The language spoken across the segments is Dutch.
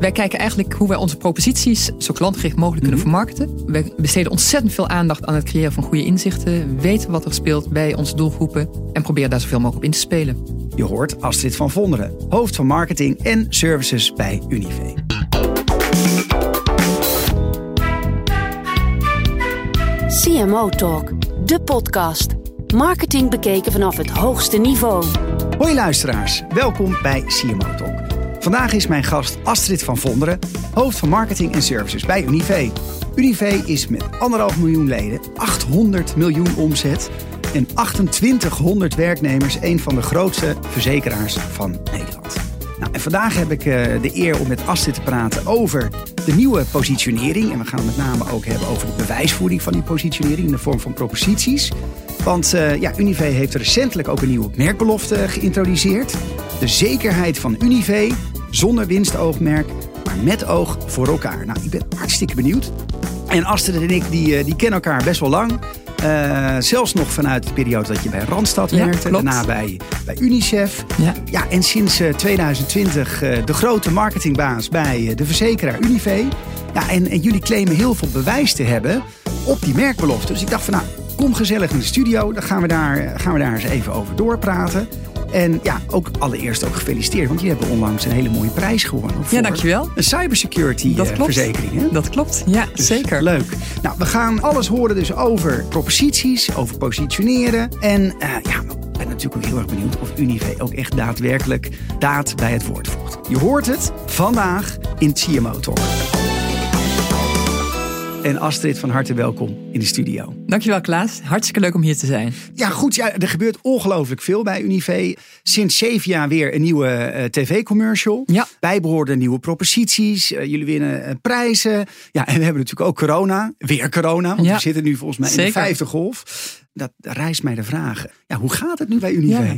Wij kijken eigenlijk hoe wij onze proposities zo klantgericht mogelijk kunnen Mhm. vermarkten. We besteden ontzettend veel aandacht aan het creëren van goede inzichten, weten wat er speelt bij onze doelgroepen en proberen daar zoveel mogelijk op in te spelen. Je hoort Astrid van Vonderen, hoofd van marketing en services bij Unive. CMO Talk, de podcast. Marketing bekeken vanaf het hoogste niveau. Hoi luisteraars, welkom bij CMO Talk. Vandaag is mijn gast Astrid van Vonderen, hoofd van marketing en services bij Unive. Unive is met anderhalf miljoen leden, 800 miljoen omzet en 2800 werknemers een van de grootste verzekeraars van Nederland. Nou, en vandaag heb ik eh, de eer om met Astrid te praten over de nieuwe positionering. En we gaan het met name ook hebben over de bewijsvoering van die positionering in de vorm van proposities. Want eh, ja, Unive heeft recentelijk ook een nieuwe merkbelofte geïntroduceerd. De zekerheid van Unive, zonder winstoogmerk, maar met oog voor elkaar. Nou, ik ben hartstikke benieuwd. En Astrid en ik die, eh, die kennen elkaar best wel lang. Eh, zelfs nog vanuit de periode dat je bij Randstad Ja, werkte. klopt. Daarna bij, bij Unicef. Ja. Ja, en sinds eh, 2020 eh, de grote marketingbaas bij de verzekeraar Unive. Ja, en, en jullie claimen heel veel bewijs te hebben op die merkbelofte. Dus ik dacht van nou, kom gezellig in de studio. Dan gaan we daar, gaan we daar eens even over doorpraten. En ja, ook allereerst ook gefeliciteerd. Want jullie hebben onlangs een hele mooie prijs gewonnen. Ja, dankjewel. Een cybersecurity Dat eh, klopt. verzekering. Hè? Dat klopt, ja, Dus zeker. Leuk. Nou, we gaan alles horen dus over proposities, over positioneren. En eh, ja, ik ben natuurlijk ook heel erg benieuwd of Unive ook echt daadwerkelijk daad bij het woord voegt. Je hoort het vandaag in CMO Talk. En Astrid, van harte welkom in de studio. Dankjewel Klaas, hartstikke leuk om hier te zijn. Ja, goed. Ja, er gebeurt ongelooflijk veel bij Unive. Sinds zeven jaar weer een nieuwe eh, tv-commercial. Ja. Bijbehorende nieuwe proposities. Eh, jullie winnen eh, prijzen. Ja, en we hebben natuurlijk ook corona. Weer corona. Want Ja. we zitten nu volgens mij in de vijfde golf. Dat rijst mij de vraag. Ja, hoe gaat het nu bij Unive? Ja.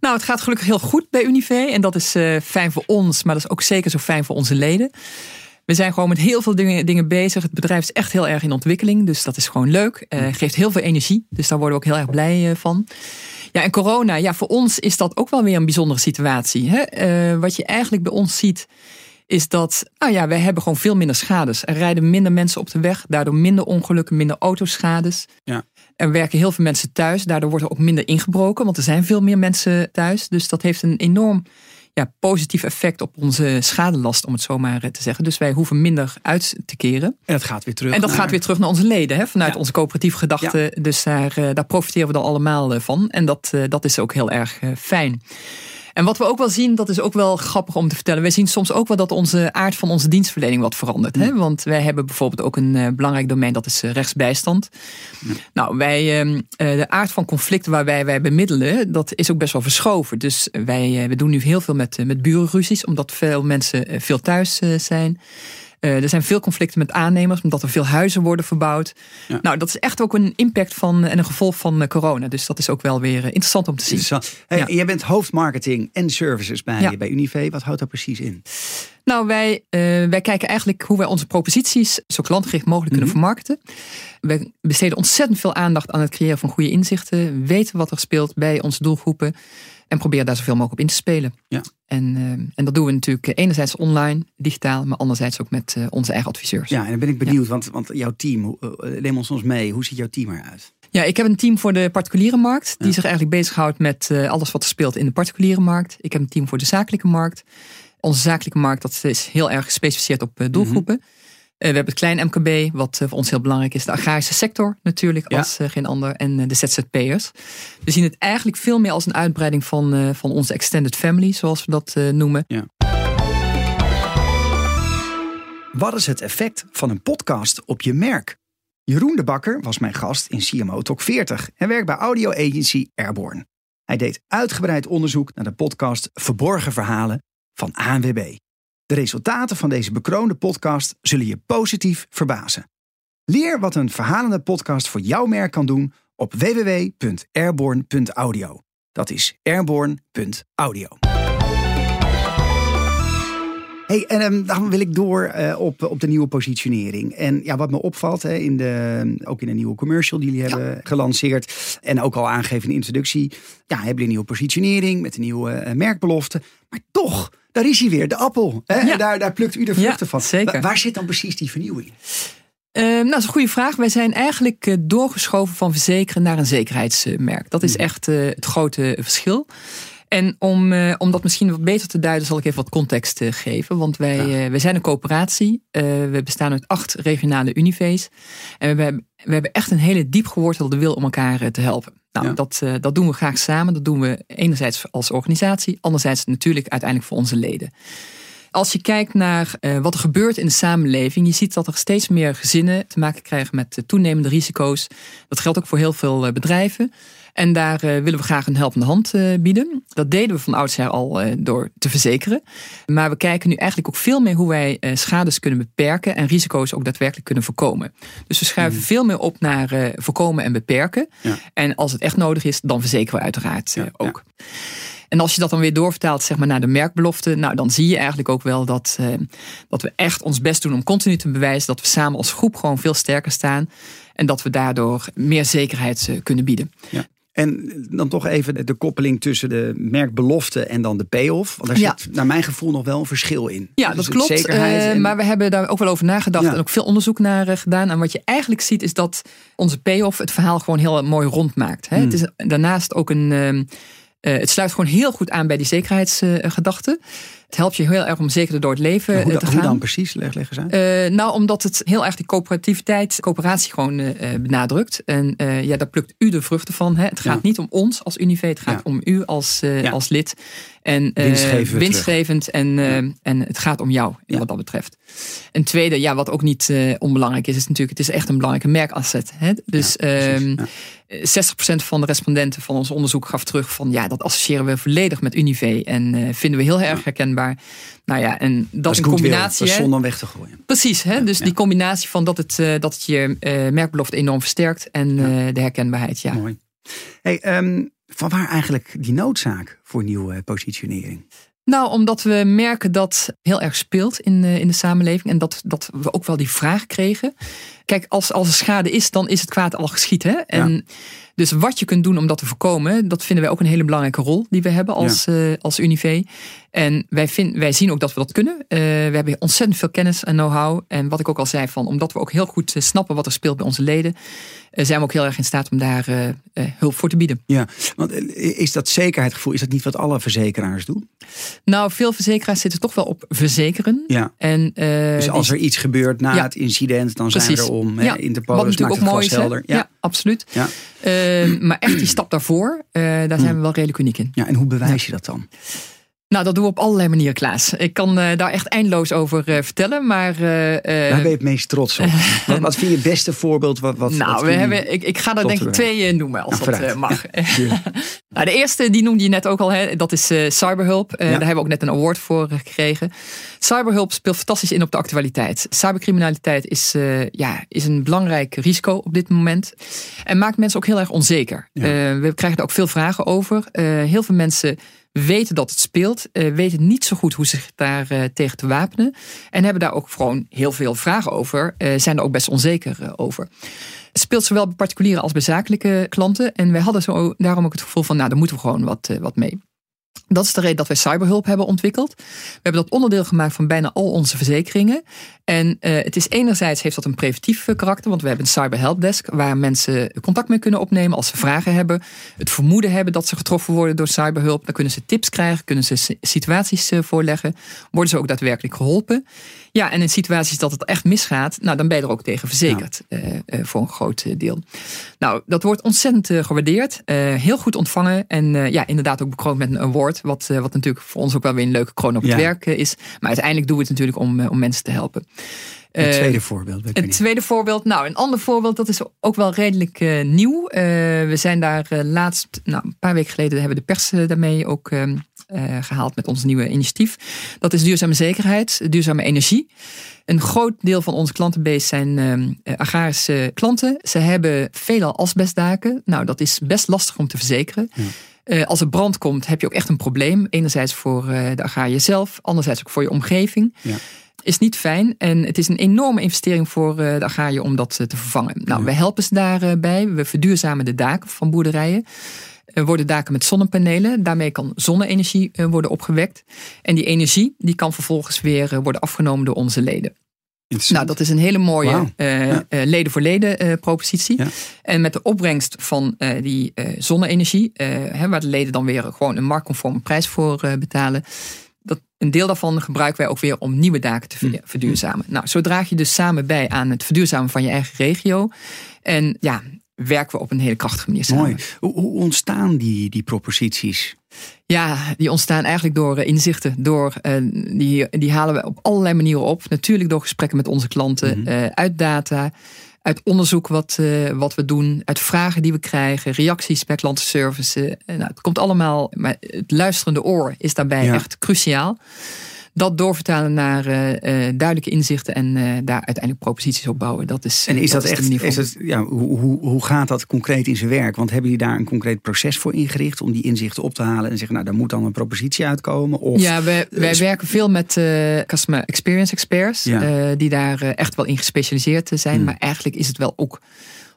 Nou, het gaat gelukkig heel goed bij Unive. En dat is fijn voor ons, maar dat is ook zeker zo fijn voor onze leden. We zijn gewoon met heel veel dingen, dingen bezig. Het bedrijf is echt heel erg in ontwikkeling. Dus dat is gewoon leuk. Eh, geeft heel veel energie. Dus daar worden we ook heel erg blij eh, van. Ja, en corona, ja, voor ons is dat ook wel weer een bijzondere situatie. Hè? Eh, wat je eigenlijk bij ons ziet, is dat, nou ja, wij hebben gewoon veel minder schades. Er rijden minder mensen op de weg, daardoor minder ongelukken, minder autoschades. Ja. Er werken heel veel mensen thuis, daardoor wordt er ook minder ingebroken, want er zijn veel meer mensen thuis. Dus dat heeft een enorm ja, positief effect op onze schadelast, om het zo maar eh, te zeggen. Dus wij hoeven minder uit te keren. En dat gaat weer terug. En dat naar- gaat weer terug naar onze leden, hè, vanuit Ja. onze coöperatieve gedachten. Dus daar, eh, daar profiteren we dan allemaal eh, van. En dat, dat is ook heel erg fijn. En wat we ook wel zien, dat is ook wel grappig om te vertellen. Wij zien soms ook wel dat onze aard van onze dienstverlening wat verandert. Hè? Want wij hebben bijvoorbeeld ook een eh, belangrijk domein, dat is eh, rechtsbijstand. Nou, wij, ehm, eh, de aard van conflicten waarbij wij bemiddelen, dat is ook best wel verschoven. Dus wij we doen nu heel veel met, met burenruzies, omdat veel mensen veel thuis zijn. Eh, er zijn veel conflicten met aannemers, omdat er veel huizen worden verbouwd. Ja. Nou, dat is echt ook een impact van en een gevolg van eh, corona. Dus dat is ook wel weer eh, interessant om te zien. Hey, Ja. Jij bent hoofdmarketing en services bij, Ja. bij Unive. Wat houdt dat precies in? Nou, wij, wij kijken eigenlijk hoe wij onze proposities zo klantgericht mogelijk kunnen Mhm. vermarkten. We besteden ontzettend veel aandacht aan het creëren van goede inzichten, weten wat er speelt bij onze doelgroepen en proberen daar zoveel mogelijk op in te spelen. Ja. En, eh, en dat doen we natuurlijk eh, enerzijds online, digitaal, maar anderzijds ook met eh, onze eigen adviseurs. Ja, en dan ben ik benieuwd, want, want jouw team, eh, neem ons ons mee. Hoe ziet jouw team eruit? Ja, ik heb een team voor de particuliere markt. Die Ja. zich eigenlijk bezighoudt met alles wat er speelt in de particuliere markt. Ik heb een team voor de zakelijke markt. Onze zakelijke markt dat is heel erg gespecialiseerd op doelgroepen. Mhm. We hebben het klein MKB, wat eh, voor ons heel belangrijk is. De agrarische sector natuurlijk, Ja. als eh, geen ander. En eh, de ZZP'ers. We zien het eigenlijk veel meer als een uitbreiding van, eh, van onze extended family, zoals we dat eh, noemen. Wat is het effect van een podcast op je merk? Jeroen de Bakker was mijn gast in CMO Talk 40 en werkt bij audio agency Airborne. Hij deed uitgebreid onderzoek naar de podcast Verborgen Verhalen van ANWB. De resultaten van deze bekroonde podcast zullen je positief verbazen. Leer wat een verhalende podcast voor jouw merk kan doen op www.airborne.audio. Dat is airborne.audio. Hey, en ehm, dan wil ik door eh, op, op de nieuwe positionering. En ja, wat me opvalt, hè, in de, ook in een nieuwe commercial die jullie hebben gelanceerd. En ook al aangegeven in de introductie. Ja, hebben jullie een nieuwe positionering met een nieuwe eh, merkbelofte. Maar toch, daar is hij weer, de appel. Hè? Ja. En daar, daar plukt u de vruchten Ja, van. zeker. Wa- Waar zit dan precies die vernieuwing? Eh, nou, dat is een goede vraag. Wij zijn eigenlijk eh, doorgeschoven van verzekeren naar een zekerheidsmerk. Dat is Hmm. echt eh, het grote verschil. En om, eh, om dat misschien wat beter te duiden, zal ik even wat context eh, geven. Want wij, eh, wij zijn een coöperatie. We bestaan uit acht regionale univees. En we hebben, we hebben echt een hele diep gewortelde wil om elkaar te helpen. Nou, Ja. dat, dat doen we graag samen. Dat doen we enerzijds als organisatie, anderzijds natuurlijk uiteindelijk voor onze leden. Als je kijkt naar wat er gebeurt in de samenleving, je ziet dat er steeds meer gezinnen te maken krijgen met toenemende risico's. Dat geldt ook voor heel veel bedrijven. En daar eh, willen we graag een helpende hand eh, bieden. Dat deden we van oudsher al eh, door te verzekeren. Maar we kijken nu eigenlijk ook veel meer hoe wij schades kunnen beperken en risico's ook daadwerkelijk kunnen voorkomen. Dus we schuiven veel meer op naar voorkomen en beperken. Ja. En als het echt nodig is, dan verzekeren we uiteraard Ja, ook. En als je dat dan weer doorvertaalt zeg maar, naar de merkbelofte, nou, dan zie je eigenlijk ook wel dat, eh, dat we echt ons best doen om continu te bewijzen dat we samen als groep gewoon veel sterker staan. En dat we daardoor meer zekerheid kunnen bieden. En dan toch even de- koppeling tussen de merkbelofte en dan de payoff. Want daar Ja. zit naar mijn gevoel nog wel een verschil in. Ja, Dus dat klopt. Zekerheid eh, Maar we hebben daar ook wel over nagedacht Ja. en ook veel onderzoek naar eh, gedaan. En wat je eigenlijk ziet is dat onze payoff het verhaal gewoon heel mooi rond maakt. Hmm. Hè. Het is daarnaast ook een. ehm, eh, het sluit gewoon heel goed aan bij die zekerheidsgedachte. Het helpt je heel erg om zeker door het leven hoe, eh, te hoe gaan. dan precies? Leg, leg eens uit. Eh, nou, omdat het heel erg die coöperativiteit, coöperatie gewoon eh, benadrukt. En ja, daar plukt u de vruchten van. Hè. Het gaat Ja. niet om ons als Unive, het gaat Ja. om u als, Ja. als lid. En Winst geven we winstgevend en, en het gaat om jou wat dat betreft. En tweede, ja, wat ook niet onbelangrijk is, is natuurlijk, het is echt een belangrijke merkasset. Hè. Dus Ja, precies. ehm, Ja. 60% van de respondenten van ons onderzoek gaf terug van ja, dat associëren we volledig met Unive en vinden we heel erg herkenbaar. Nou ja, en dat, is goodwill. combinatie. Om weg te gooien. Precies, hè? dus ja. die combinatie van dat het, eh, dat het je eh, merkbelofte enorm versterkt en eh, de herkenbaarheid. Ja. Mooi. Hey, ehm, van waar eigenlijk die noodzaak voor nieuwe positionering? Nou, omdat we merken dat heel erg speelt in, in de samenleving en dat, dat we ook wel die vraag kregen. Kijk, als, als er schade is, dan is het kwaad al geschied. Hè? En Dus wat je kunt doen om dat te voorkomen, dat vinden wij ook een hele belangrijke rol die we hebben als, eh, als Unive. En wij, vind, wij zien ook dat we dat kunnen. Eh, we hebben ontzettend veel kennis en know-how. En wat ik ook al zei, van, omdat we ook heel goed eh, snappen wat er speelt bij onze leden, zijn we ook heel erg in staat om daar hulp voor te bieden. Ja, want is dat zekerheidsgevoel, is dat niet wat alle verzekeraars doen? Nou, veel verzekeraars zitten toch wel op verzekeren. Ja. En, Dus als die- er iets gebeurt na Ja. het incident, dan zijn Precies. er om. Ja, Interpol Wat natuurlijk ook mooi is. Ja. Ja. absoluut. Ja. Eh, maar echt die stap daarvoor, eh, daar zijn we wel redelijk uniek in. ja, en hoe bewijs je dat dan? Nou, dat doen we op allerlei manieren, Klaas. Ik kan eh, daar echt eindeloos over eh, vertellen, maar... eh, eh, Waar ben je het meest trots op? wat, wat vind je het beste voorbeeld? Wat, wat, nou, wat we hebben, ik, ik ga er tot denk ik twee noemen als Nou, dat mag. Nou, de eerste, die noemde je net ook al, hè, dat is Cyberhulp. Ja. Daar hebben we ook net een award voor gekregen. Cyberhulp speelt fantastisch in op de actualiteit. Cybercriminaliteit is, ja, is een belangrijk risico op dit moment. En maakt mensen ook heel erg onzeker. Ja. We krijgen er ook veel vragen over. Heel veel mensen weten dat het speelt, eh, weten niet zo goed hoe zich daar eh, tegen te wapenen. En hebben daar ook gewoon heel veel vragen over. eh, zijn er ook best onzeker over. Het speelt zowel bij particuliere als bij zakelijke klanten. En wij hadden zo, daarom ook het gevoel van, nou, daar moeten we gewoon wat, wat mee. Dat is de reden dat wij cyberhulp hebben ontwikkeld. We hebben dat onderdeel gemaakt van bijna al onze verzekeringen. En eh, het is enerzijds heeft dat een preventief karakter, want we hebben een cyberhelpdesk waar mensen contact mee kunnen opnemen als ze vragen hebben, het vermoeden hebben dat ze getroffen worden door cyberhulp. Dan kunnen ze tips krijgen, kunnen ze si- situaties eh, voorleggen, worden ze ook daadwerkelijk geholpen. Ja, en in situaties dat het echt misgaat, nou, dan ben je er ook tegen verzekerd eh, voor een groot deel. Nou, dat wordt ontzettend gewaardeerd, heel goed ontvangen en ja, inderdaad ook bekroond met een award, wat, eh, wat natuurlijk voor ons ook wel weer een leuke kroon op het Ja. werk eh, is. Maar uiteindelijk doen we het natuurlijk om, eh, om mensen te helpen. Het Eh, tweede voorbeeld. een niet. tweede voorbeeld, nou, een ander voorbeeld, dat is ook wel redelijk nieuw. We zijn daar laatst, nou, een paar weken geleden, hebben we de pers daarmee ook ehm, eh, gehaald met ons nieuwe initiatief. Dat is duurzame zekerheid, duurzame energie. Een groot deel van onze klantenbase zijn ehm, eh, agrarische klanten. Ze hebben veelal asbestdaken. Nou, dat is best lastig om te verzekeren. Eh, als er brand komt, heb je ook echt een probleem. Enerzijds voor eh, de agrariër zelf, anderzijds ook voor je omgeving Ja. is niet fijn. En het is een enorme investering voor eh, de agrariër om dat te vervangen. Nou, wij helpen ze daarbij. We verduurzamen de daken van boerderijen. worden daken met zonnepanelen. Daarmee kan zonne-energie worden opgewekt. En die energie die kan vervolgens weer worden afgenomen door onze leden. Nou, dat is een hele mooie leden voor leden propositie. En met de opbrengst van die zonne-energie, waar de leden dan weer gewoon een marktconforme prijs voor betalen, dat, een deel daarvan gebruiken wij ook weer om nieuwe daken te mm. verduurzamen. Nou, zo draag je dus samen bij aan het verduurzamen van je eigen regio. En ja, werken we op een hele krachtige manier samen. Mooi. Hoe, hoe ontstaan die, die proposities? Ja, die ontstaan eigenlijk door uh, inzichten. Door, uh, die, die halen we op allerlei manieren op. Natuurlijk door gesprekken met onze klanten, mm uit data, uit onderzoek wat, wat we doen, uit vragen die we krijgen, reacties bij klantenservice. nou, het komt allemaal, maar het luisterende oor is daarbij echt cruciaal dat doorvertalen naar uh, duidelijke inzichten en uh, daar uiteindelijk proposities op bouwen. Dat is, en is dat, dat, echt, is het, ja, hoe, hoe, hoe gaat dat concreet in zijn werk? Want hebben jullie daar een concreet proces voor ingericht om die inzichten op te halen en zeggen, nou, daar moet dan een propositie uitkomen? Of, ja, wij, wij werken veel met customer experience experts, ja. die daar echt wel in gespecialiseerd zijn. Hmm. Maar eigenlijk is het wel ook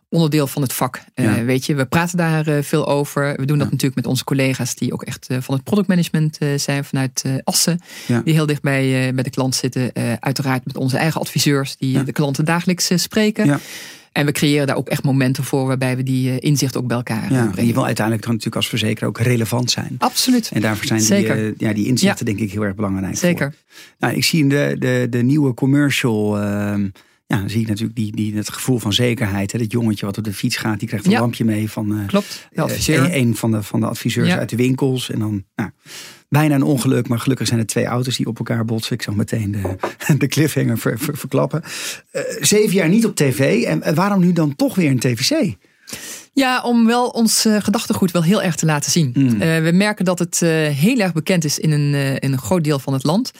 onderdeel van het vak. Uh, weet je, we praten daar uh, veel over. We doen dat natuurlijk met onze collega's die ook echt uh, van het productmanagement zijn vanuit Assen. Ja. Die heel dicht bij, bij de klant zitten. uiteraard met onze eigen adviseurs die de klanten dagelijks spreken. En we creëren daar ook echt momenten voor waarbij we die inzicht ook bij elkaar ja, brengen. Je wil uiteindelijk dan natuurlijk als verzekeraar ook relevant zijn. Absoluut. En daarvoor zijn die, ja, die inzichten denk ik heel erg belangrijk. Zeker. Nou, ik zie in de, de, de nieuwe commercial ehm, ja, dan zie ik natuurlijk die, die, het gevoel van zekerheid. Hè? Dat jongetje wat op de fiets gaat, die krijgt een lampje mee van uh, Klopt, de adviseur. Uh, een van de, van de adviseurs uit de winkels. En dan nou, bijna een ongeluk, maar gelukkig zijn er twee auto's die op elkaar botsen. Ik zal meteen de, de cliffhanger ver, ver, verklappen. Uh, zeven jaar niet op tv. En waarom nu dan toch weer een tvc? Ja, om wel ons uh, gedachtegoed wel heel erg te laten zien. Mm. Uh, we merken dat het uh, heel erg bekend is in een, in een groot deel van het land.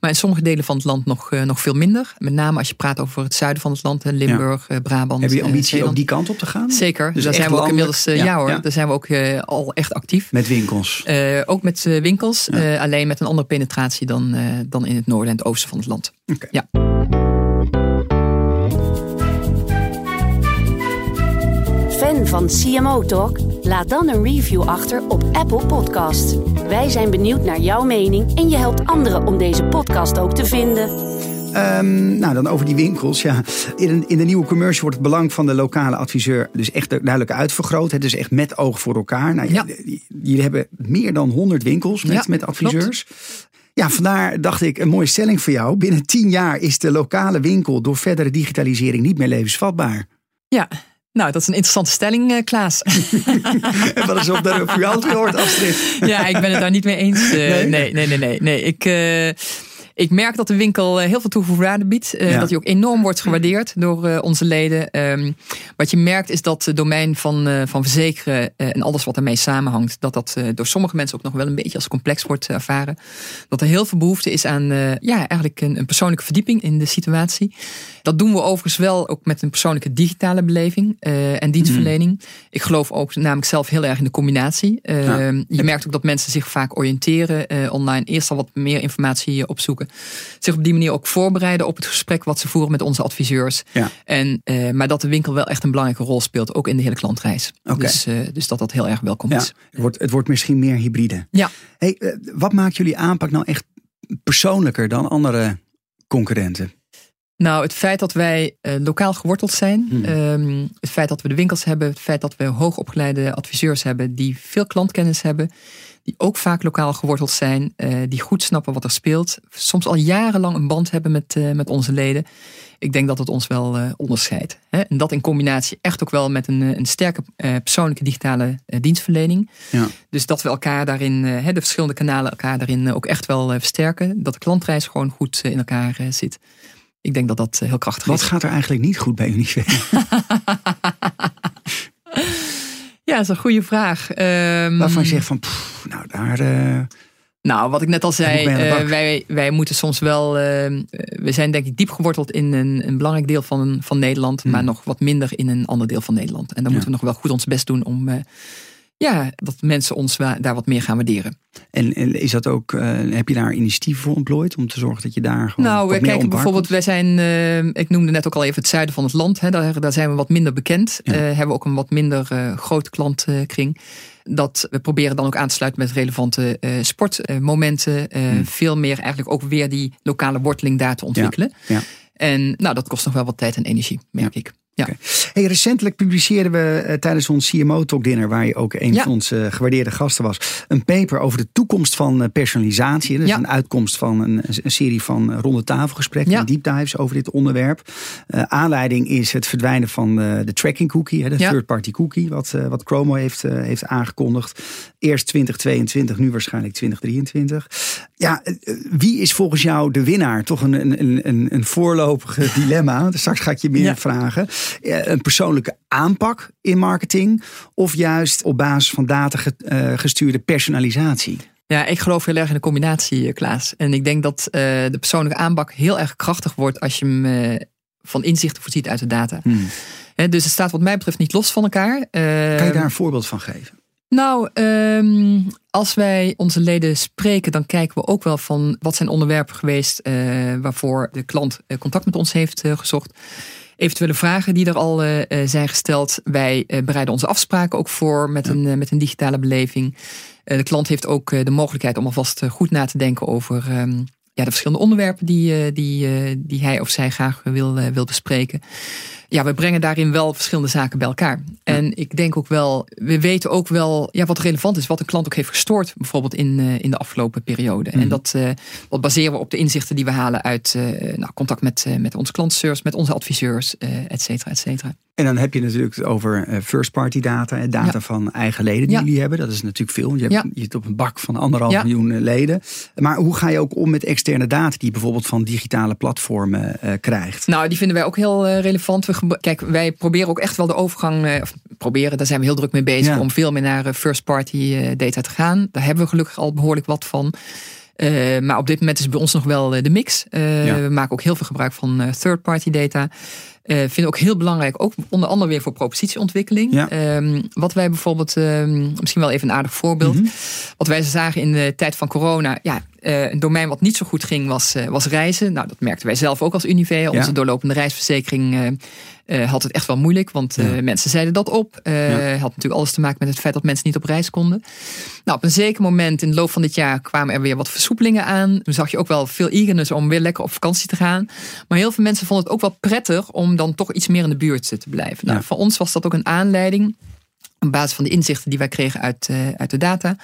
Maar in sommige delen van het land nog, nog veel minder. Met name als je praat over het zuiden van het land. Limburg, ja. Brabant. Heb je ambitie om die kant op te gaan? Zeker. Dus daar zijn we ook inmiddels, ja, ja, hoor, ja. daar zijn we ook al echt actief. Met winkels? ook met winkels. alleen met een andere penetratie dan, dan in het noorden en het oosten van het land. Okay. Ja. Van CMO Talk? Laat dan een review achter op Apple Podcasts. Wij zijn benieuwd naar jouw mening en je helpt anderen om deze podcast ook te vinden. Um, nou, dan over die winkels. Ja. In, in de nieuwe commercial wordt het belang van de lokale adviseur dus echt duidelijk uitvergroot. Het is echt met oog voor elkaar. Nou, ja. Jullie hebben meer dan 100 winkels met, ja, met adviseurs. Klopt. Ja, vandaar dacht ik een mooie stelling voor jou. Binnen 10 jaar is de lokale winkel door verdere digitalisering niet meer levensvatbaar. Ja, nou, dat is een interessante stelling, uh, Klaas. en wat is op daarop uw antwoord, Astrid? ja, ik ben het daar niet mee eens. Uh, nee? nee, nee, nee, nee. nee. Ik, uh, ik merk dat de winkel heel veel toegevoegde waarde biedt. Ja. Dat hij ook enorm wordt gewaardeerd door onze leden. Um, wat je merkt is dat het domein van, van verzekeren en alles wat daarmee samenhangt, dat dat door sommige mensen ook nog wel een beetje als complex wordt ervaren. Dat er heel veel behoefte is aan ja, eigenlijk een, een persoonlijke verdieping in de situatie. Dat doen we overigens wel ook met een persoonlijke digitale beleving uh, en dienstverlening. Mm. Ik geloof ook namelijk zelf heel erg in de combinatie. Uh, ja. Je merkt ook dat mensen zich vaak oriënteren uh, online. Eerst al wat meer informatie opzoeken. Zich op die manier ook voorbereiden op het gesprek wat ze voeren met onze adviseurs. Ja. En, maar dat de winkel wel echt een belangrijke rol speelt. Ook in de hele klantreis. Okay. Dus, dus dat dat heel erg welkom ja. is. Het wordt, het wordt misschien meer hybride. Ja. Hey, wat maakt jullie aanpak nou echt persoonlijker dan andere concurrenten? Nou, het feit dat wij uh, lokaal geworteld zijn, hmm. um, het feit dat we de winkels hebben, het feit dat we hoogopgeleide adviseurs hebben die veel klantkennis hebben, die ook vaak lokaal geworteld zijn, uh, die goed snappen wat er speelt, soms al jarenlang een band hebben met, uh, met onze leden. Ik denk dat het ons wel onderscheidt. Hè? En dat in combinatie echt ook wel met een, een sterke persoonlijke digitale dienstverlening. Ja. Dus dat we elkaar daarin, de verschillende kanalen elkaar daarin ook echt wel versterken. Dat de klantreis gewoon goed in elkaar zit ik denk dat dat heel krachtig Wat is. Wat gaat er eigenlijk niet goed bij Unive? ja, dat is een goede vraag. Um, Waarvan je zegt van, pff, nou daar... Uh, nou, wat ik net al zei, uh, wij, wij moeten soms wel. Uh, we zijn denk ik diep geworteld in een, een belangrijk deel van, van Nederland, hmm. maar nog wat minder in een ander deel van Nederland. En dan ja. moeten we nog wel goed ons best doen om ja, dat mensen ons daar wat meer gaan waarderen. En, en is dat ook, uh, heb je daar initiatieven voor ontplooid om te zorgen dat je daar gewoon. Nou, we kijken bijvoorbeeld, wij zijn, uh, ik noemde net ook al even het zuiden van het land, hè, daar, daar zijn we wat minder bekend. Ja. Uh, hebben we ook een wat minder grote klantkring. Dat we proberen dan ook aan te sluiten met relevante sportmomenten. Hmm. Veel meer eigenlijk ook weer die lokale worteling daar te ontwikkelen. Ja. Ja. En nou, dat kost nog wel wat tijd en energie, merk ik. Ja. Okay. Hey, recentelijk publiceerden we uh, tijdens ons CMO Talk Dinner, waar je ook een ja. van onze gewaardeerde gasten was, een paper over de toekomst van uh, personalisatie. Dat is Ja. een uitkomst van een, een serie van ronde tafelgesprekken Ja. en deep dives over dit onderwerp. aanleiding is het verdwijnen van de tracking cookie, hè, de third party cookie, wat, wat Chromo heeft, heeft aangekondigd. Eerst 2022, nu waarschijnlijk 2023. Ja, wie is volgens jou de winnaar? Toch een, een, een, een voorlopige dilemma. Straks ga ik je meer vragen. Eh, Een persoonlijke aanpak in marketing of juist op basis van data eh, gestuurde personalisatie? Ja, ik geloof heel erg in de combinatie, eh, Klaas. En ik denk dat de persoonlijke aanpak heel erg krachtig wordt als je hem van inzichten voorziet uit de data. Hè, dus het staat wat mij betreft niet los van elkaar. Kan je Ehm, daar een voorbeeld van geven? Nou, ehm, als wij onze leden spreken, dan kijken we ook wel van wat zijn onderwerpen geweest eh, waarvoor de klant eh, contact met ons heeft eh, gezocht. Eventuele vragen die er al zijn gesteld. Wij bereiden onze afspraken ook voor met, een, met een digitale beleving. De klant heeft ook de mogelijkheid om alvast goed na te denken over ehm, ja, de verschillende onderwerpen die, eh, die, eh, die hij of zij graag wil, eh, wil bespreken. Ja, we brengen daarin wel verschillende zaken bij elkaar. En ik denk ook wel, we weten ook wel ja, wat relevant is, wat een klant ook heeft gestoord, bijvoorbeeld in, in de afgelopen periode. En dat, eh, dat baseren we op de inzichten die we halen uit nou, contact met, met onze klantenservice, met onze adviseurs, et cetera, et cetera. En dan heb je natuurlijk over eh, first party data, data Ja. van eigen leden die Ja. jullie hebben. Dat is natuurlijk veel. Je, hebt, Ja. je zit op een bak van anderhalf miljoen eh, leden. Maar hoe ga je ook om met externe data die je bijvoorbeeld van digitale platformen eh, krijgt? Nou, die vinden wij ook heel relevant. We Kijk, wij proberen ook echt wel de overgang, of proberen, daar zijn we heel druk mee bezig, om veel meer naar first party data te gaan. Daar hebben we gelukkig al behoorlijk wat van. Eh, maar op dit moment is bij ons nog wel eh, de mix. Eh, Ja. We maken ook heel veel gebruik van eh, third party data. Vinden ook heel belangrijk, ook onder andere weer voor propositieontwikkeling. Ja. Ehm, wat wij bijvoorbeeld, ehm, misschien wel even een aardig voorbeeld. Mhm. Wat wij zagen in de tijd van corona. Ja, een domein wat niet zo goed ging was, was reizen. Nou, dat merkten wij zelf ook als Unive. Onze Ja. doorlopende reisverzekering eh, had het echt wel moeilijk. Want eh, Ja. mensen zeiden dat op. Ja. Had natuurlijk alles te maken met het feit dat mensen niet op reis konden. Nou, op een zeker moment in de loop van dit jaar kwamen er weer wat versoepelingen aan. Toen zag je ook wel veel eagerness om weer lekker op vakantie te gaan. Maar heel veel mensen vonden het ook wel prettig om dan toch iets meer in de buurt te blijven. Nou, Ja. Voor ons was dat ook een aanleiding op basis van de inzichten die wij kregen uit, eh, uit de data,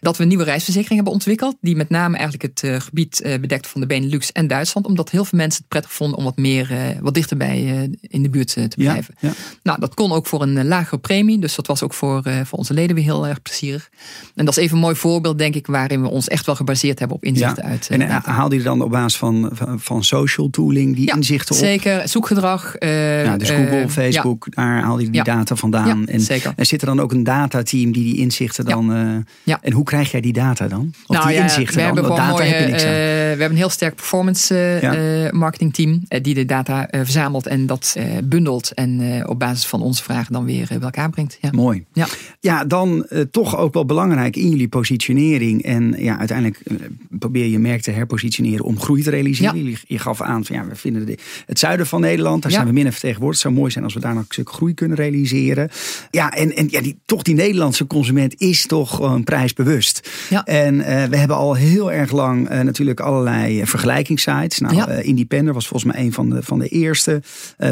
dat we een nieuwe reisverzekering hebben ontwikkeld, die met name eigenlijk het eh, gebied eh, bedekt van de Benelux en Duitsland, omdat heel veel mensen het prettig vonden om wat meer, wat dichterbij in de buurt te Ja, blijven. ja. Nou, dat kon ook voor een lagere premie, dus dat was ook voor, voor onze leden weer heel erg plezierig. En dat is even een mooi voorbeeld, denk ik, waarin we ons echt wel gebaseerd hebben op inzichten uit eh, En data. haal je dan op basis van, van, van social tooling die Ja, inzichten op? Zeker, zoekgedrag. Ja, dus Google, ja. Facebook, daar haal je die Ja. data vandaan. Ja, en, zeker. en zit er dan ook een datateam die die inzichten Ja. dan... eh, Ja. En hoe krijg jij die data dan? Of Nou die ja, inzichten we dan? hebben data mooie, heb je niks aan. eh, we hebben een heel sterk performance eh, marketing team die de data verzamelt en dat bundelt en op basis van onze vragen dan weer bij elkaar brengt. Mooi. Ja. Ja, dan toch ook wel belangrijk in jullie positionering. En ja, uiteindelijk probeer je merk te herpositioneren om groei te realiseren. Je, je gaf aan van ja, we vinden de, het zuiden van Nederland, daar zijn we minder vertegenwoordigd. Het zou mooi zijn als we daar nog een stuk groei kunnen realiseren. Ja, en, en ja, die, toch die Nederlandse consument is toch gewoon prijsbewust. Ja. En eh, we hebben al heel erg lang eh, natuurlijk allerlei eh, vergelijkingssites. Nou, Ja. Independer was volgens mij een van de, van de eerste.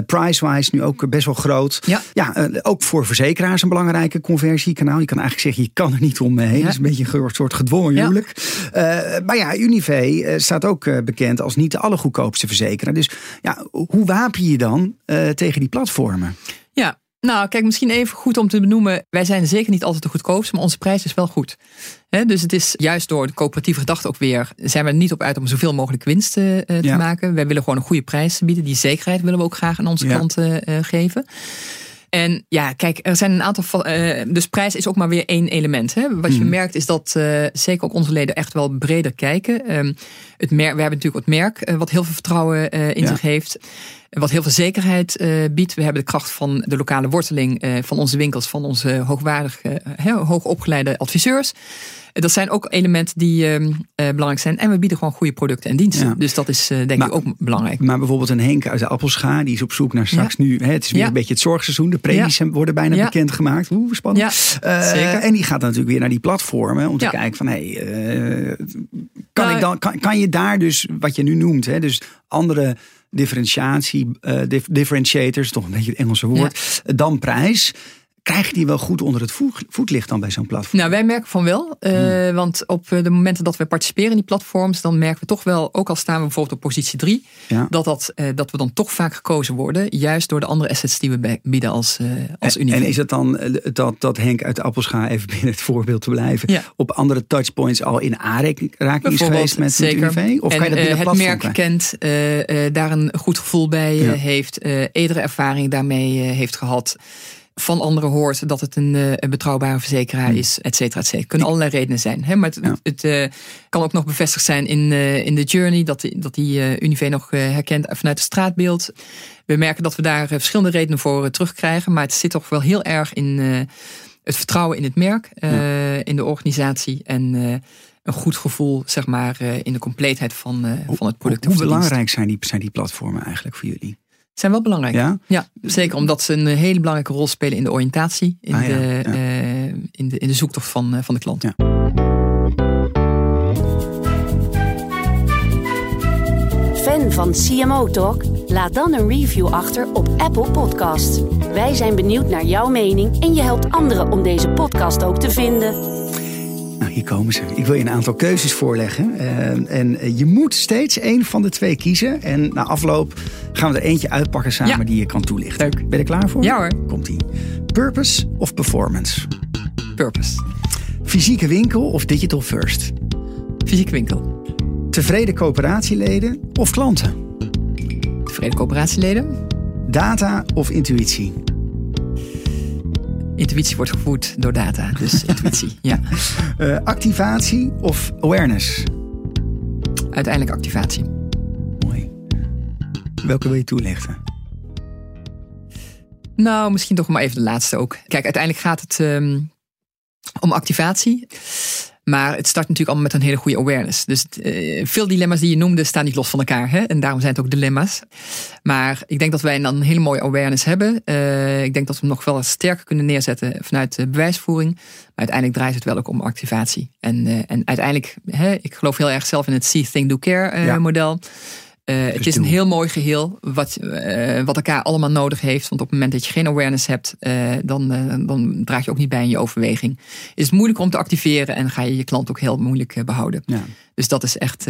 Pricewise nu ook best wel groot. Ja. Ja, ook voor verzekeraars een belangrijke conversiekanaal. Je kan eigenlijk zeggen, je kan er niet omheen. Het is een beetje een soort gedwongen huwelijk. Maar ja, Unive staat ook bekend als niet de allergoedkoopste verzekeraar. Dus ja, hoe wapen je dan tegen die platformen? Nou kijk, misschien even goed om te benoemen. Wij zijn zeker niet altijd de goedkoopste, maar onze prijs is wel goed. Dus het is juist door de coöperatieve gedachte ook weer, zijn we er niet op uit om zoveel mogelijk winst eh, eh, te Ja. maken. Wij willen gewoon een goede prijs bieden. Die zekerheid willen we ook graag aan onze Ja. klanten eh, geven. En ja, kijk, er zijn een aantal. van- dus prijs is ook maar weer één element. Hè. Wat je Mhm. merkt is dat zeker ook onze leden echt wel breder kijken. Ehm, het merk, we hebben natuurlijk het merk, wat heel veel vertrouwen in Ja. zich heeft. Wat heel veel zekerheid eh, biedt. We hebben de kracht van de lokale worteling eh, van onze winkels, van onze hoogwaardige, eh, hoogopgeleide adviseurs. Dat zijn ook elementen die ehm, eh, belangrijk zijn. En we bieden gewoon goede producten en diensten. Ja. Dus dat is denk Maar- ik ook belangrijk. Maar bijvoorbeeld een Henk uit de Appelscha, die is op zoek naar straks nu. Hè, het is weer Ja. een beetje het zorgseizoen. De premies worden bijna bekendgemaakt. Oeh, spannend. Zeker. En die gaat natuurlijk weer naar die platformen om te kijken van hé, hey, kan, Nou, ik dan, kan, kan je daar dus wat je nu noemt, hè, dus andere differentiatie, eh, dif- differentiators, toch een beetje het Engelse woord, dan prijs. Krijg je die wel goed onder het voet- voetlicht dan bij zo'n platform? Nou, wij merken van wel. eh, Hmm. Want op eh, de momenten dat we participeren in die platforms, dan merken we toch wel, ook al staan we bijvoorbeeld op positie 3, Ja. dat, dat, eh, dat we dan toch vaak gekozen worden. Juist door de andere assets die we bieden als, eh als En, Unive. en is het dan dat, dat Henk uit de Appelscha, even binnen het voorbeeld te blijven, Ja. op andere touchpoints al in aanraking is geweest met, zeker. Unive? Of en, kan je dat binnen het merk krijgen? kent, daar een goed gevoel bij Ja. heeft, edere ervaring daarmee heeft gehad. Van anderen hoort dat het een, eh, een betrouwbare verzekeraar Hmm. is, et cetera, et cetera. kunnen allerlei redenen zijn. Hè? Maar het, Ja. het eh, kan ook nog bevestigd zijn in, eh, in de journey, dat, die- dat die eh Unive nog herkent vanuit het straatbeeld. We merken dat we daar verschillende redenen voor terugkrijgen. Maar het zit toch wel heel erg in het vertrouwen in het merk, in de organisatie en een goed gevoel, zeg maar, in de compleetheid van, van het product. Hoe dienst. belangrijk zijn die, zijn die platformen eigenlijk voor jullie? Zijn wel belangrijk. Ja? Ja, zeker omdat ze een hele belangrijke rol spelen in de oriëntatie, in, Ah, ja, de, ja. eh, in, de, in de zoektocht van, eh, van de klant. Ja. Fan van CMO Talk? Laat dan een review achter op Apple Podcasts. Wij zijn benieuwd naar jouw mening en je helpt anderen om deze podcast ook te vinden. Nou, hier komen ze. Ik wil je een aantal keuzes voorleggen. Eh, en eh, je moet steeds één van de twee kiezen. En na afloop gaan we er eentje uitpakken samen Ja. die je kan toelichten. Leuk. Ben je er klaar voor? Ja hoor. Komt-ie. Purpose of performance? Purpose. Fysieke winkel of digital first? Fysieke winkel. Tevreden coöperatieleden of klanten? Tevreden coöperatieleden. Data of intuïtie? Intuïtie wordt gevoerd door data. Dus intuïtie, ja. Eh, activatie of awareness? Uiteindelijk activatie. Mooi. Welke wil je toelichten? Nou, misschien toch maar even de laatste ook. Kijk, uiteindelijk gaat het ehm, om activatie. Maar het start natuurlijk allemaal met een hele goede awareness. Dus eh, veel dilemma's die je noemde staan niet los van elkaar. Hè? En daarom zijn het ook dilemma's. Maar ik denk dat wij dan een hele mooie awareness hebben. Eh, ik denk dat we hem nog wel sterker kunnen neerzetten vanuit de bewijsvoering. Maar uiteindelijk draait het wel ook om activatie. En, eh, en uiteindelijk, hè, ik geloof heel erg zelf in het See, Think, Do, Care Ja. Eh, het is een heel mooi geheel wat, eh, wat elkaar allemaal nodig heeft. Want op het moment dat je geen awareness hebt, eh, dan, dan draag je ook niet bij in je overweging. Is het moeilijk om te activeren en ga je je klant ook heel moeilijk eh, behouden. Ja. Dus dat is echt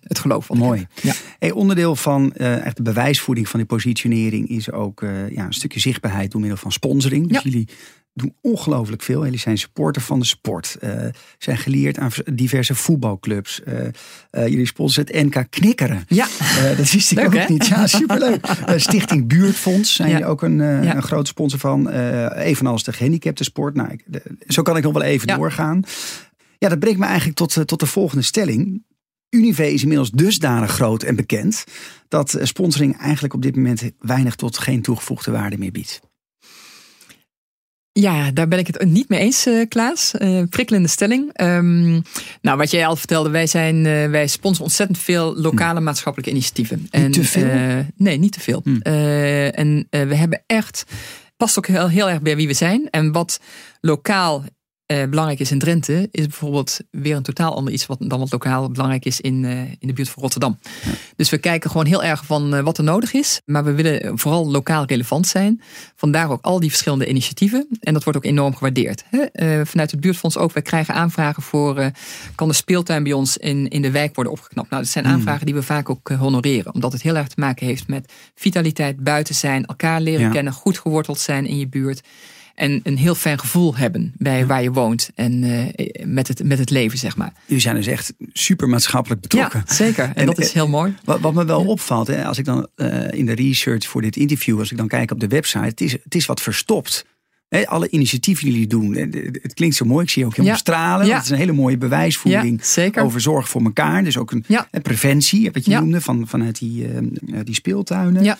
het geloof. Ik Mooi. Ja. Hey, onderdeel van echt de bewijsvoering van die positionering is ook ja, een stukje zichtbaarheid door middel van sponsoring. Dus Ja. jullie doen ongelooflijk veel. Jullie zijn supporter van de sport. eh, zijn geleerd aan diverse voetbalclubs. Eh, eh, jullie sponsoren het NK Knikkeren. Ja. Dat wist ik Leuk, ook hè? niet. Ja, superleuk. Stichting Buurtfonds zijn Ja. jullie ook een, Ja. een groot sponsor van. Evenals de gehandicapten sport. Nou, ik- de- zo kan ik nog wel even Ja. doorgaan. Ja, dat brengt me eigenlijk tot, tot de volgende stelling. Unive is inmiddels dusdanig groot en bekend dat sponsoring eigenlijk op dit moment weinig tot geen toegevoegde waarde meer biedt. Ja, daar ben ik het niet mee eens, eh, Klaas. Eh, prikkelende stelling. Ehm, nou, wat jij al vertelde, wij, zijn, eh, wij sponsoren ontzettend veel lokale maatschappelijke initiatieven. Niet te veel? nee, niet te veel. Hm. Eh, en we hebben echt, past ook heel, heel erg bij wie we zijn. En wat lokaal eh, belangrijk is in Drenthe, is bijvoorbeeld weer een totaal ander iets wat, dan wat lokaal belangrijk is in, eh, in de buurt van Rotterdam. Dus we kijken gewoon heel erg van eh, wat er nodig is. Maar we willen vooral lokaal relevant zijn. Vandaar ook al die verschillende initiatieven. En dat wordt ook enorm gewaardeerd. Hè? Vanuit het buurtfonds ook. Wij krijgen aanvragen voor. kan de speeltuin bij ons in, in de wijk worden opgeknapt? Nou, dat zijn aanvragen die we vaak ook honoreren. Omdat het heel erg te maken heeft met vitaliteit, buiten zijn, elkaar leren Ja. kennen, goed geworteld zijn in je buurt. En een heel fijn gevoel hebben bij waar je woont en met, het, met het leven, zeg maar. Jullie zijn dus echt super maatschappelijk betrokken. Ja, zeker. En, dat is heel mooi. Wat, wat me wel opvalt, hè, als ik dan in de research voor dit interview, als ik dan kijk op de website, het is, het is wat verstopt alle initiatieven die jullie doen. Het klinkt zo mooi. Ik zie ook helemaal stralen. Ja. Het is een hele mooie bewijsvoering over zorg voor elkaar. Dus ook een, preventie, wat je noemde, van, vanuit die, uh, die speeltuinen.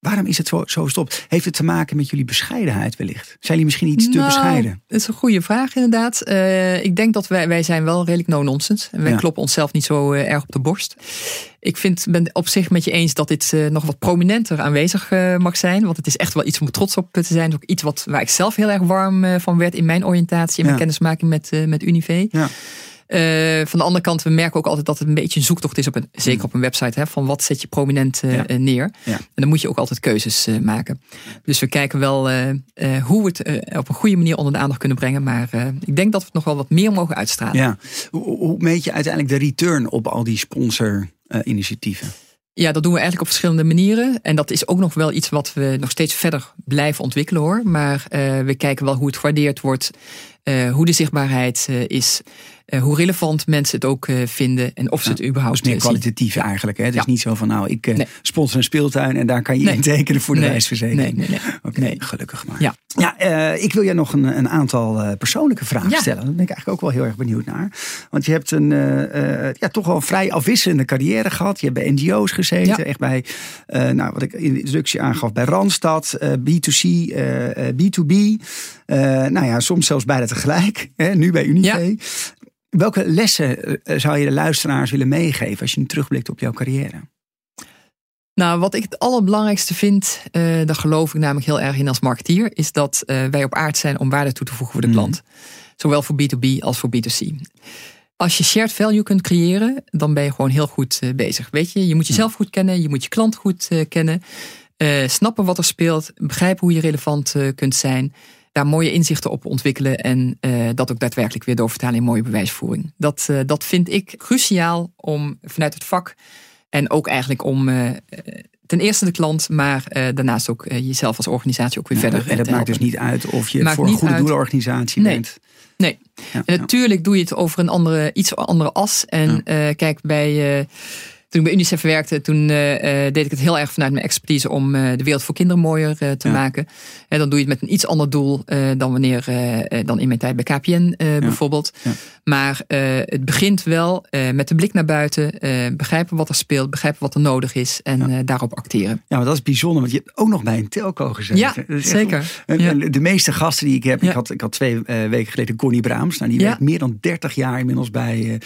Waarom is het zo, zo gestopt? Heeft het te maken met jullie bescheidenheid wellicht? Zijn jullie misschien iets te nou, bescheiden? Dat is een goede vraag inderdaad. Uh, ik denk dat wij, wij zijn wel redelijk no-nonsense. En wij kloppen onszelf niet zo uh, erg op de borst. Ik vind, ben op zich met je eens dat dit uh, nog wat prominenter aanwezig mag zijn. Want het is echt wel iets om trots op te zijn. Het is ook iets wat, waar ik zelf heel erg warm van werd in mijn oriëntatie. In mijn kennismaking met, met Unive. Ja. Uh, van de andere kant, we merken ook altijd dat het een beetje een zoektocht is, op een, zeker op een website, hè, van wat zet je prominent uh, neer. Ja. En dan moet je ook altijd keuzes maken. Dus we kijken wel hoe we het op een goede manier onder de aandacht kunnen brengen. Maar ik denk dat we het nog wel wat meer mogen uitstralen. Ja. Hoe, hoe meet je uiteindelijk de return op al die sponsor-initiatieven? Ja, dat doen we eigenlijk op verschillende manieren. En dat is ook nog wel iets wat we nog steeds verder blijven ontwikkelen hoor. Maar we kijken wel hoe het gewaardeerd wordt, hoe de zichtbaarheid is. Eh, hoe relevant mensen het ook uh, vinden en of ze het überhaupt dus meer kwalitatief eigenlijk. Hè? Het is niet zo van nou, ik sponsor een speeltuin en daar kan je nee. in tekenen voor de nee. reisverzekering. Nee, nee, gelukkig maar. Ja, ja ik wil je nog een, een aantal persoonlijke vragen stellen. Daar ben ik eigenlijk ook wel heel erg benieuwd naar. Want je hebt een ja, toch wel vrij afwisselende carrière gehad. Je hebt bij NGO's gezeten, echt bij, nou, wat ik in de introductie aangaf, bij Randstad, B2C, B2B. nou ja, soms zelfs beide tegelijk. Hè? Nu bij Unive. Welke lessen eh, zou je de luisteraars willen meegeven als je nu terugblikt op jouw carrière? Nou, wat ik het allerbelangrijkste vind, uh, daar geloof ik namelijk heel erg in als marketeer, is dat uh, wij op aard zijn om waarde toe te voegen voor de mhm. klant. Zowel voor B2B als voor B2C. Als je shared value kunt creëren, dan ben je gewoon heel goed uh, bezig. Weet je, je moet jezelf goed kennen, je moet je klant goed kennen, snappen wat er speelt, begrijpen hoe je relevant kunt zijn daar mooie inzichten op ontwikkelen en uh, dat ook daadwerkelijk weer doorvertalen in mooie bewijsvoering. Dat, uh, dat vind ik cruciaal om vanuit het vak en ook eigenlijk om uh, ten eerste de klant, maar daarnaast ook jezelf als organisatie ook weer verder En dat maakt dus niet uit of je voor een goede uit. doelenorganisatie nee. bent. Nee, ja, en natuurlijk doe je het over een andere, iets andere as. En kijk, bij toen ik bij UNICEF werkte, toen uh, deed ik het heel erg vanuit mijn expertise om uh, de wereld voor kinderen mooier te maken. En dan doe je het met een iets ander doel dan wanneer dan in mijn tijd bij KPN bijvoorbeeld. Ja. Maar het begint wel met de blik naar buiten, begrijpen wat er speelt, begrijpen wat er nodig is en daarop acteren. Ja, maar dat is bijzonder, want je hebt ook nog bij een telco gezeten. Ja, zeker. de meeste gasten die ik heb, ik, had, ik had twee weken geleden Connie Braams. Nou, die werkt meer dan 30 jaar inmiddels bij,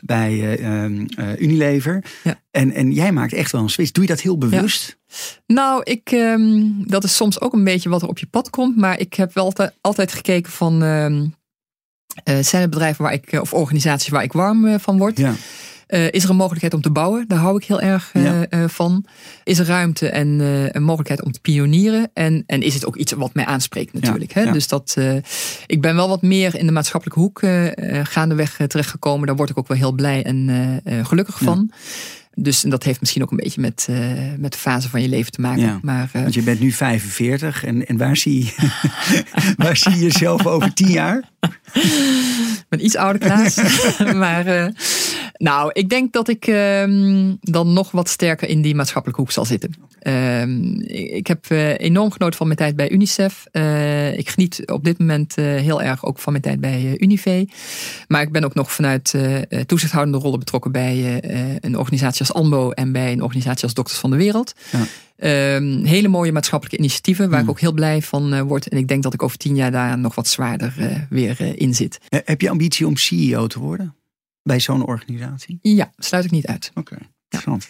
bij ehm, Unilever. Ja. En, en jij maakt echt wel een switch. Doe je dat heel bewust? Nou, ik, um, dat is soms ook een beetje wat er op je pad komt. Maar ik heb wel altijd, altijd gekeken van... Um, zijn er bedrijven waar ik, of organisaties waar ik warm uh, van word? Ja. Uh, is er een mogelijkheid om te bouwen? Daar hou ik heel erg uh, ja. van. Is er ruimte en een mogelijkheid om te pionieren? En, en is het ook iets wat mij aanspreekt natuurlijk. Ja, hè? Dus dat, ik ben wel wat meer in de maatschappelijke hoek gaandeweg terechtgekomen. Daar word ik ook wel heel blij en gelukkig van. Dus dat heeft misschien ook een beetje met, uh, met de fase van je leven te maken. Ja, maar, uh, want je bent nu 45 en, en waar, zie je, waar zie je jezelf over tien jaar? Ik ben iets ouder, Klaas. maar uh, nou, ik denk dat ik um, dan nog wat sterker in die maatschappelijke hoek zal zitten. Um, ik heb enorm genoten van mijn tijd bij UNICEF. ik geniet op dit moment heel erg ook van mijn tijd bij Unive. Maar ik ben ook nog vanuit toezichthoudende rollen betrokken bij een organisatie als ANBO en bij een organisatie als Dokters van de Wereld. Ja. Um, hele mooie maatschappelijke initiatieven waar ik mm. ook heel blij van uh, word. En ik denk dat ik over tien jaar daar nog wat zwaarder uh, weer uh, in zit. Heb je ambitie om CEO te worden bij zo'n organisatie? Ja, sluit ik niet uit. Oké. Okay.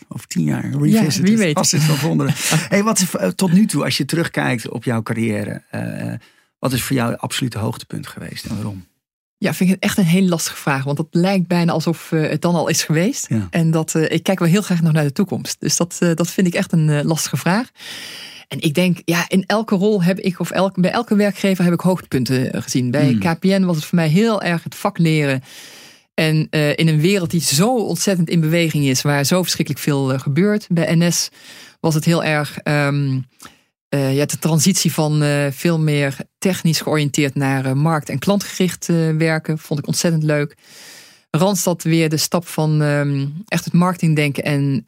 Over tien jaar. Revisit. Ja, wie weet. Als het van wonderen. hey, wat is tot nu toe, als je terugkijkt op jouw carrière, wat is voor jou het absolute hoogtepunt geweest en waarom? Ja, vind ik het echt een hele lastige vraag. Want het lijkt bijna alsof uh, het dan al is geweest. En dat, uh, ik kijk wel heel graag nog naar de toekomst. Dus dat, uh, dat vind ik echt een lastige vraag. En ik denk, ja, in elke rol heb ik, of elke, bij elke werkgever heb ik hoogtepunten gezien. Bij hmm. KPN was het voor mij heel erg het vak leren. En in een wereld die zo ontzettend in beweging is, waar zo verschrikkelijk veel gebeurt. Bij NS was het heel erg. Um, Uh, ja, de transitie van uh, veel meer technisch georiënteerd naar uh, markt- en klantgericht werken vond ik ontzettend leuk. Randstad weer de stap van um, echt het marketingdenken en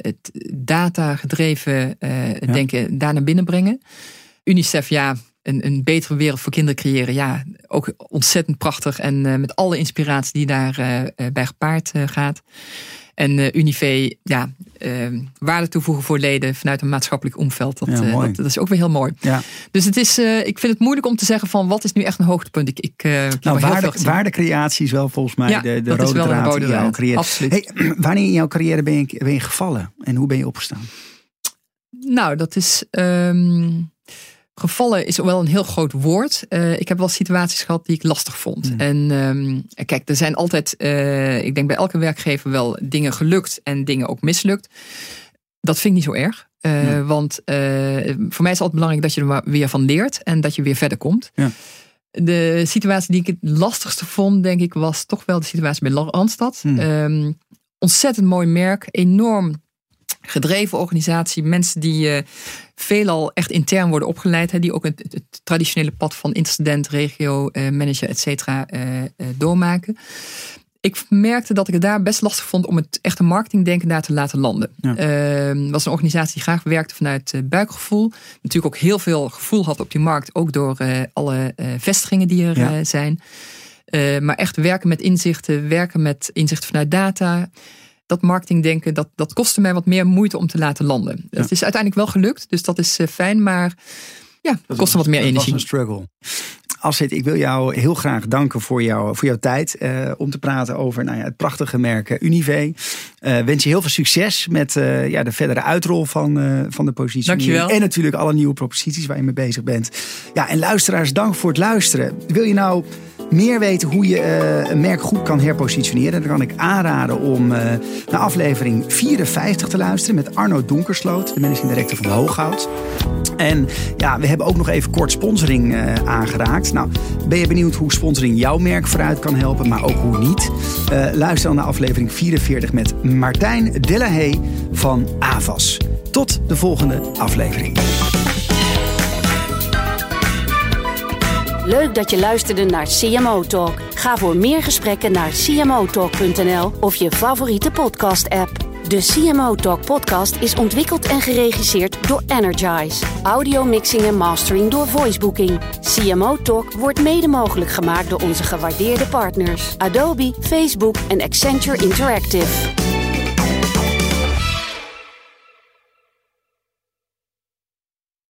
het data-gedreven ja. denken daar naar binnen brengen. UNICEF, ja, een, een betere wereld voor kinderen creëren. Ja, ook ontzettend prachtig en met alle inspiratie die daarbij bij gepaard gaat. En uh, Unive, ja, uh, waarde toevoegen voor leden vanuit een maatschappelijk omveld. Dat, uh, dat, dat, is ook weer heel mooi. Ja. Dus het is, ik vind het moeilijk om te zeggen van wat is nu echt een hoogtepunt. Ik, ik, nou, waarde, waardecreatie is wel volgens mij ja, de, de rode draad rode in jouw carrière. Absoluut. Hey, wanneer in jouw carrière ben je, ben je gevallen en hoe ben je opgestaan? Nou, dat is... Um, Gevallen is wel een heel groot woord. Uh, ik heb wel situaties gehad die ik lastig vond. Hmm. En um, kijk, er zijn altijd, uh, ik denk bij elke werkgever wel dingen gelukt en dingen ook mislukt. Dat vind ik niet zo erg. Uh, hmm. Want voor mij is het altijd belangrijk dat je er weer van leert en dat je weer verder komt. Ja. De situatie die ik het lastigste vond, denk ik, was toch wel de situatie bij Randstad. Hmm. Um, ontzettend mooi merk, enorm gedreven organisatie. Mensen die uh, veelal echt intern worden opgeleid. Hè, die ook het, het, traditionele pad van incident, regio, uh, manager, et cetera, uh, doormaken. Ik merkte dat ik het daar best lastig vond om het echte marketingdenken daar te laten landen. Het ehm, was een organisatie die graag werkte vanuit buikgevoel. Natuurlijk ook heel veel gevoel had op die markt. Ook door alle vestigingen die er zijn. maar echt werken met inzichten. Werken met inzichten vanuit data dat marketingdenken, dat, dat kostte mij wat meer moeite om te laten landen. Het is uiteindelijk wel gelukt, dus dat is eh, fijn, maar ja, het kostte wat meer energie. Dat was een struggle. Alcid, ik wil jou heel graag danken voor, jou, voor jouw tijd uh, om te praten over nou ja, het prachtige merk uh, Unive. Uh, wens je heel veel succes met ja, de verdere uitrol van, van de positie. En natuurlijk alle nieuwe proposities waar je mee bezig bent. Ja, en luisteraars, dank voor het luisteren. Wil je nou meer weten hoe je uh, een merk goed kan herpositioneren, dan kan ik aanraden om uh, naar aflevering 54 te luisteren met Arno Donkersloot, de managing director van Hooghout. En ja, we hebben ook nog even kort sponsoring uh, aangeraakt. Nou, ben je benieuwd hoe sponsoring jouw merk vooruit kan helpen, maar ook hoe niet? luister dan naar aflevering 44 met Martijn Delahaye van Avas. Tot de volgende aflevering. Leuk dat je luisterde naar CMO Talk. Ga voor meer gesprekken naar cmotalk.nl of je favoriete podcast-app. De CMO Talk podcast is ontwikkeld en geregisseerd door Energize. Audio mixing en mastering door Voicebooking. CMO Talk wordt mede mogelijk gemaakt door onze gewaardeerde partners Adobe, Facebook en Accenture Interactive.